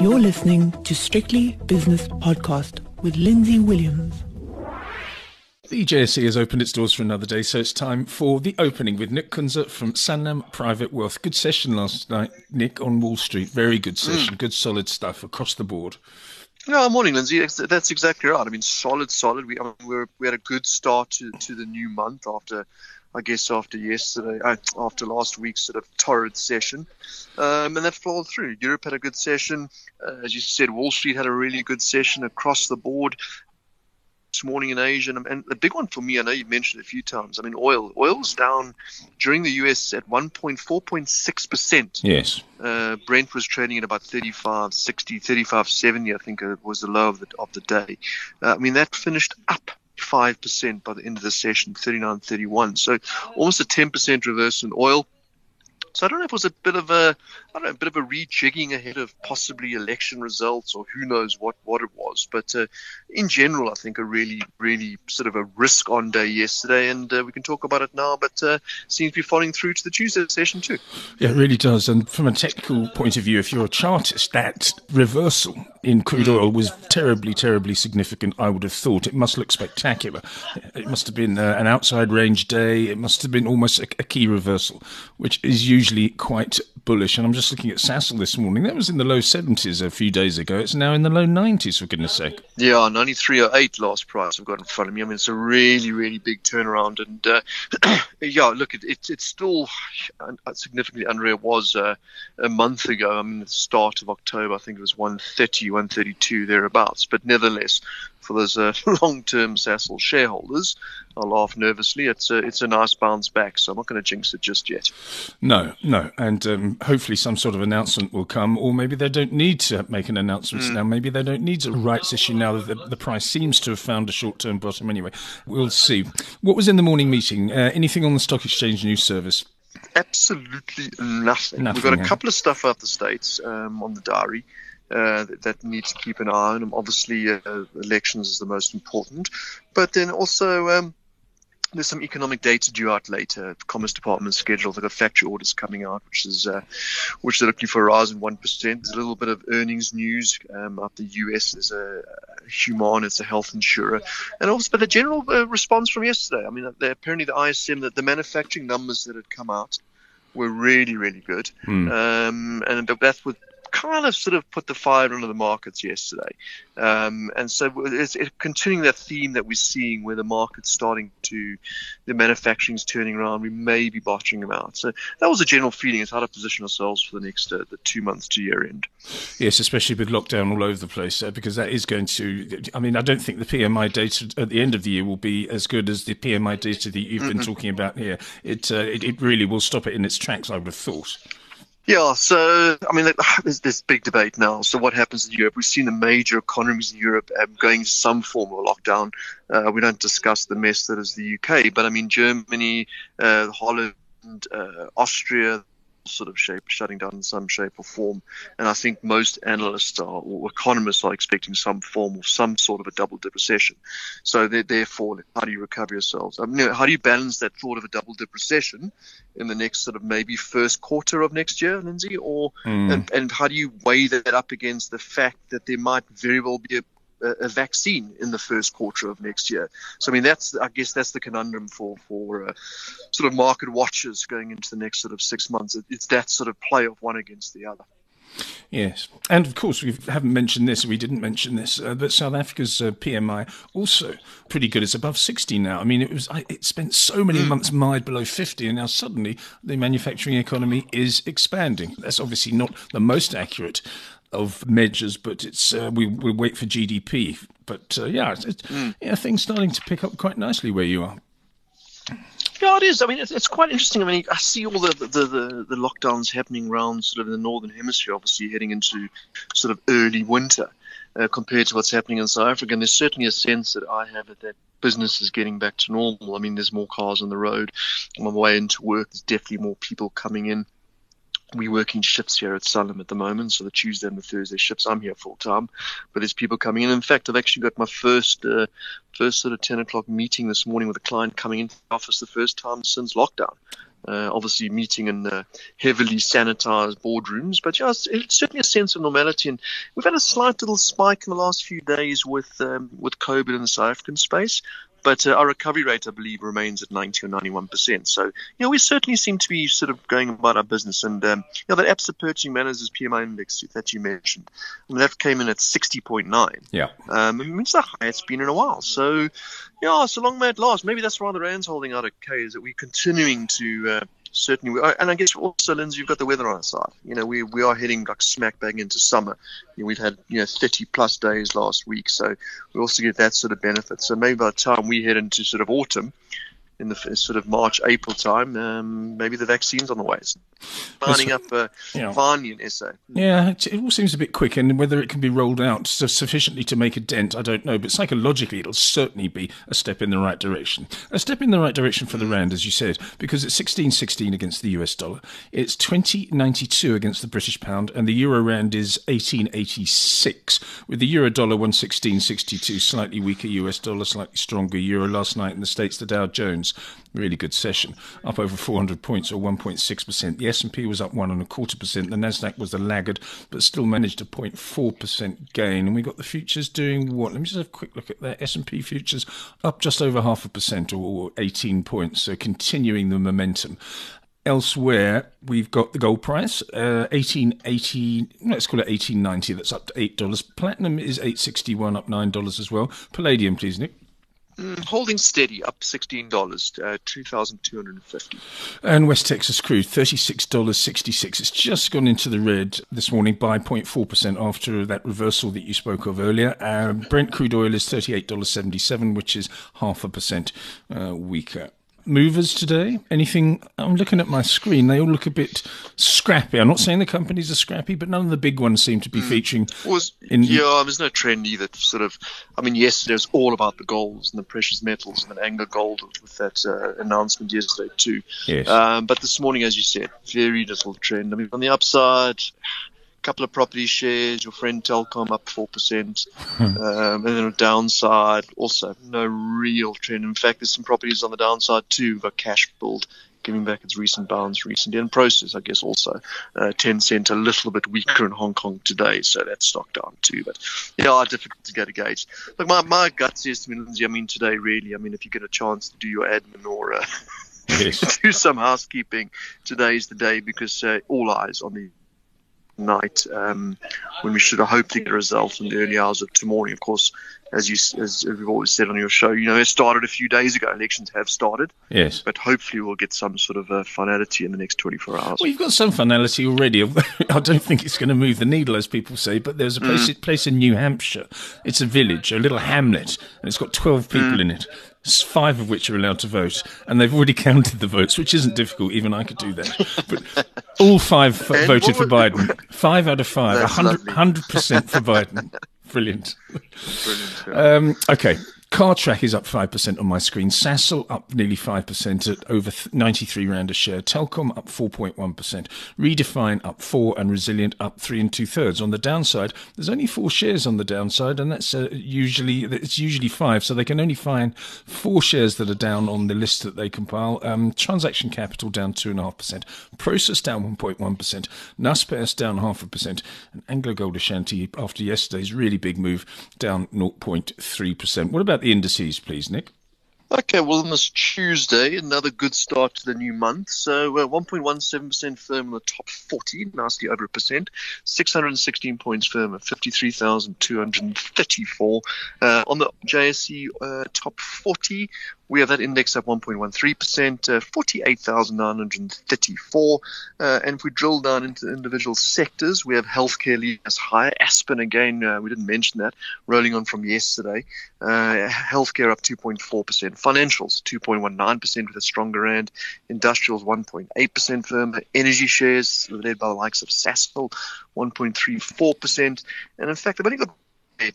You're listening to Strictly Business Podcast with Lindsay Williams. The JSE has opened its doors for another day, so it's time for the opening with Nick Kunze from Sanlam Private Wealth. Good session last night, Nick, on Wall Street. Very good session, mm. good solid stuff across the board. No, morning, Lindsay. That's exactly right. I mean, solid, solid. We, I mean, we, we had a good start to, to the new month after, I guess, after yesterday, uh, after last week's sort of torrid session, um, and that followed through. Europe had a good session, uh, as you said. Wall Street had a really good session across the board this morning in Asia. And, and the big one for me, I know you've mentioned it a few times. I mean, oil. Oil's down during the US at 1.4.6%. Yes. Uh, Brent was trading at about 35, 60, 35, 70, I think it was the low of the, of the day. Uh, I mean, that finished up 5% by the end of the session, 39.31. So almost a 10% reverse in oil. So I don't know if it was a bit of a, I don't know, a bit of a rejigging ahead of possibly election results or who knows what, what it was. But uh, in general, I think a really, really sort of a risk on day yesterday, and uh, we can talk about it now. But uh, seems to be following through to the Tuesday session too. Yeah, it really does. And from a technical point of view, if you're a chartist, that reversal in crude oil was terribly, terribly significant. I would have thought it must look spectacular. It must have been uh, an outside range day. It must have been almost a, a key reversal, which is usually usually quite bullish. And I'm just looking at Sasol this morning. That was in the low 70s a few days ago. It's now in the low 90s, for goodness sake. Yeah, 93.08 last price I've got in front of me. I mean, it's a really, really big turnaround. And uh, yeah, look, it, it, it's still significantly under it was uh, a month ago. I mean, the start of October, I think it was 130, 132, thereabouts. But nevertheless, for those uh, long-term Sasol shareholders. I laugh nervously. It's a it's a nice bounce back, so I'm not going to jinx it just yet. No, no, and um, hopefully some sort of announcement will come, or maybe they don't need to make an announcement mm. now. Maybe they don't need a rights issue now that the, the price seems to have found a short-term bottom. Anyway, we'll see. What was in the morning meeting? Uh, anything on the stock exchange news service? Absolutely nothing. nothing We've got a couple of stuff out the states um, on the diary uh, that, that need to keep an eye on. Obviously, uh, elections is the most important, but then also um, there's some economic data due out later. The Commerce Department scheduled. They've got factory orders coming out, which is uh, which they're looking for a rise in one percent. There's a little bit of earnings news um, out the US. There's a, a Humana, it's a health insurer, and also but the general uh, response from yesterday. I mean, apparently the ISM, that the manufacturing numbers that had come out were really, really good. Mm. Um, and that's with kind of sort of put the fire under the markets yesterday. Um, and so it's, it's, continuing that theme that we're seeing where the market's starting to, the manufacturing's turning around. We may be botching them out. So that was a general feeling is how to position ourselves for the next uh, the two months to year end. Yes, especially with lockdown all over the place, uh, because that is going to, I mean, I don't think the PMI data at the end of the year will be as good as the PMI data that you've been talking about here. It, uh, it, it really will stop it in its tracks, I would have thought. Yeah, so I mean, there's this big debate now. So what happens in Europe? We've seen the major economies in Europe um, going some form of lockdown. Uh, we don't discuss the mess that is the UK, but I mean, Germany, uh, Holland, uh, Austria, sort of shape, shutting down in some shape or form. And I think most analysts are, or economists are expecting some form of some sort of a double dip recession. So therefore, how do you recover yourselves? I mean, how do you balance that thought of a double dip recession in the next sort of maybe first quarter of next year, Lindsay? Or mm. and, and how do you weigh that up against the fact that there might very well be a a, vaccine in the first quarter of next year. So I mean that's I guess that's the conundrum for for uh, sort of market watchers going into the next sort of six months. It's that sort of play of one against the other. Yes, and of course we haven't mentioned this. We didn't mention this, uh, but South Africa's uh, PMI also pretty good. It's above sixty now. I mean, it was it spent so many mm. months mired below fifty, and now suddenly the manufacturing economy is expanding. That's obviously not the most accurate of measures, but it's uh, we we wait for GDP. But uh, yeah, it's, it's, mm. yeah, things starting to pick up quite nicely where you are. Yeah, it is. I mean, it's, it's quite interesting. I mean, I see all the, the, the, the, lockdowns happening around sort of in the northern hemisphere, obviously heading into sort of early winter uh, compared to what's happening in South Africa. And there's certainly a sense that I have that business is getting back to normal. I mean, there's more cars on the road. On my way into work, there's definitely more people coming in we working shifts here at Sanlam at the moment, so the Tuesday and the Thursday shifts. I'm here full time, but there's people coming in. In fact, I've actually got my first uh, first sort of ten o'clock meeting this morning with a client coming into the office the first time since lockdown. uh, obviously meeting in uh, heavily sanitized boardrooms. But yeah, it's, it's, certainly a sense of normality. And we've had a slight little spike in the last few days with um, with COVID in the South African space. But uh, our recovery rate, I believe, remains at 90 or 91 percent. So, you know, we certainly seem to be sort of going about our business. And, um, you know, that Absa Purchasing Managers PMI index that you mentioned, I mean, that came in at 60.9. Yeah. Um, I mean, it's the highest it's been in a while. So, yeah, so long may it last. Maybe that's why the Rand's holding out okay, is that we're continuing to uh, certainly, we uh, are, and I guess also, Lindsay, you've got the weather on our side. You know, we we are heading like smack bang into summer. You know, we've had you know 30 plus days last week, so we also get that sort of benefit. So maybe by the time we head into sort of autumn, in the sort of March, April time, um, maybe the vaccine's on the way. Lining up uh, yeah. Varney in SA. Yeah, it, it, all seems a bit quick, and whether it can be rolled out sufficiently to make a dent, I don't know. But psychologically, it'll certainly be a step in the right direction. A step in the right direction for the rand, as you said, because it's 16.16 against the US dollar. It's 20.92 against the British pound, and the euro rand is 18.86, with the euro dollar 116.62, slightly weaker US dollar, slightly stronger euro. Last night in the States, the Dow Jones Really good session, up over 400 points or 1.6%. The S&P was up one and a quarter percent. The Nasdaq was the laggard, but still managed a 0.4 percent gain. And we got the futures doing what? Let me just have a quick look at that. S&P futures up just over half a percent or 18 points. So continuing the momentum. Elsewhere, we've got the gold price, uh, eighteen eighty. Let's call it eighteen ninety. That's up to eight dollars. Platinum is eight sixty one, up nine dollars as well. Palladium, please, Nick. Mm, holding steady, up sixteen dollars, uh, two thousand two hundred and fifty. And West Texas crude, thirty six dollars sixty six. It's just gone into the red this morning by 0.4 percent after that reversal that you spoke of earlier. Uh, Brent crude oil is thirty eight dollars seventy seven, which is half a percent uh, weaker movers today? Anything? I'm looking at my screen. They all look a bit scrappy. I'm not saying the companies are scrappy, but none of the big ones seem to be mm. featuring. Was, in, yeah, there's no trend either. Sort of. I mean, yesterday was all about the golds and the precious metals and the Anglo Gold with that uh, announcement yesterday too. Yes. Um, but this morning, as you said, very little trend. I mean, on the upside, couple of property shares, your friend Telkom up 4%. Hmm. Um, and then a downside, also no real trend. In fact, there's some properties on the downside too. Got Cashbuild giving back its recent bounce recently. And Prosus, I guess, also uh, Tencent a little bit weaker in Hong Kong today, so that's stock down too. But yeah, difficult to get a gauge. Look, my, my gut says to me, Lindsay, I mean, today really, I mean, if you get a chance to do your admin or uh, yes. do some housekeeping, today is the day because uh, all eyes on the night um, when we should have hoped to get a result in the early hours of tomorrow. Of course, as you as we've always said on your show, you know, it started a few days ago. Elections have started. Yes. But hopefully we'll get some sort of a finality in the next 24 hours. Well, you've got some finality already. I don't think it's going to move the needle, as people say, but there's a place, mm. place in New Hampshire. It's a village, a little hamlet, and it's got 12 people mm. in it five of which are allowed to vote, and they've already counted the votes, which isn't difficult. Even I could do that. But all five voted for Biden. Five out of five, 100 percent for Biden. Brilliant. Brilliant. Um, okay, Cartrack is up 5% on my screen. Sasol up nearly 5% at over 93 Rand a share. Telkom up 4.1%. Redefine up 4 and Resilient up 3 and 2 thirds. On the downside, there's only four shares on the downside, and that's uh, usually, it's usually five. So they can only find four shares that are down on the list that they compile. Um, transaction capital down 2.5%. Prosus down 1.1%. Naspers down half a percent. And Anglo Gold Ashanti, after yesterday's really big move, down 0.3%. What about the indices, please, Nick? Okay, well, on this Tuesday, another good start to the new month. So, uh, 1.17% firm in the top 40, nicely over a percent. 616 points firm at 53,234. Uh, on the JSE uh, top 40, we have that index up 1.13%, uh, 48,934. Uh, and if we drill down into individual sectors, we have healthcare leading higher. Aspen, again, uh, we didn't mention that, rolling on from yesterday. Uh, healthcare up 2.4%. Financials, 2.19% with a stronger rand. Industrials, 1.8% firm. Energy shares, led by the likes of Sasol, 1.34%. And in fact, I've only got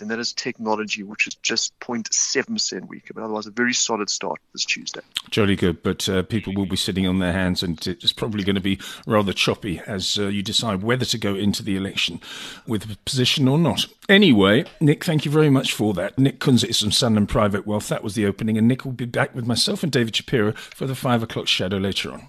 and that is technology, which is just 0.7% weaker. But otherwise, a very solid start this Tuesday. Jolly good, but uh, people will be sitting on their hands, and it's probably going to be rather choppy as uh, you decide whether to go into the election with a position or not. Anyway, Nick, thank you very much for that. Nick Kunze is from Sanlam Private Wealth. That was the opening, and Nick will be back with myself and David Shapiro for the five o'clock shadow later on.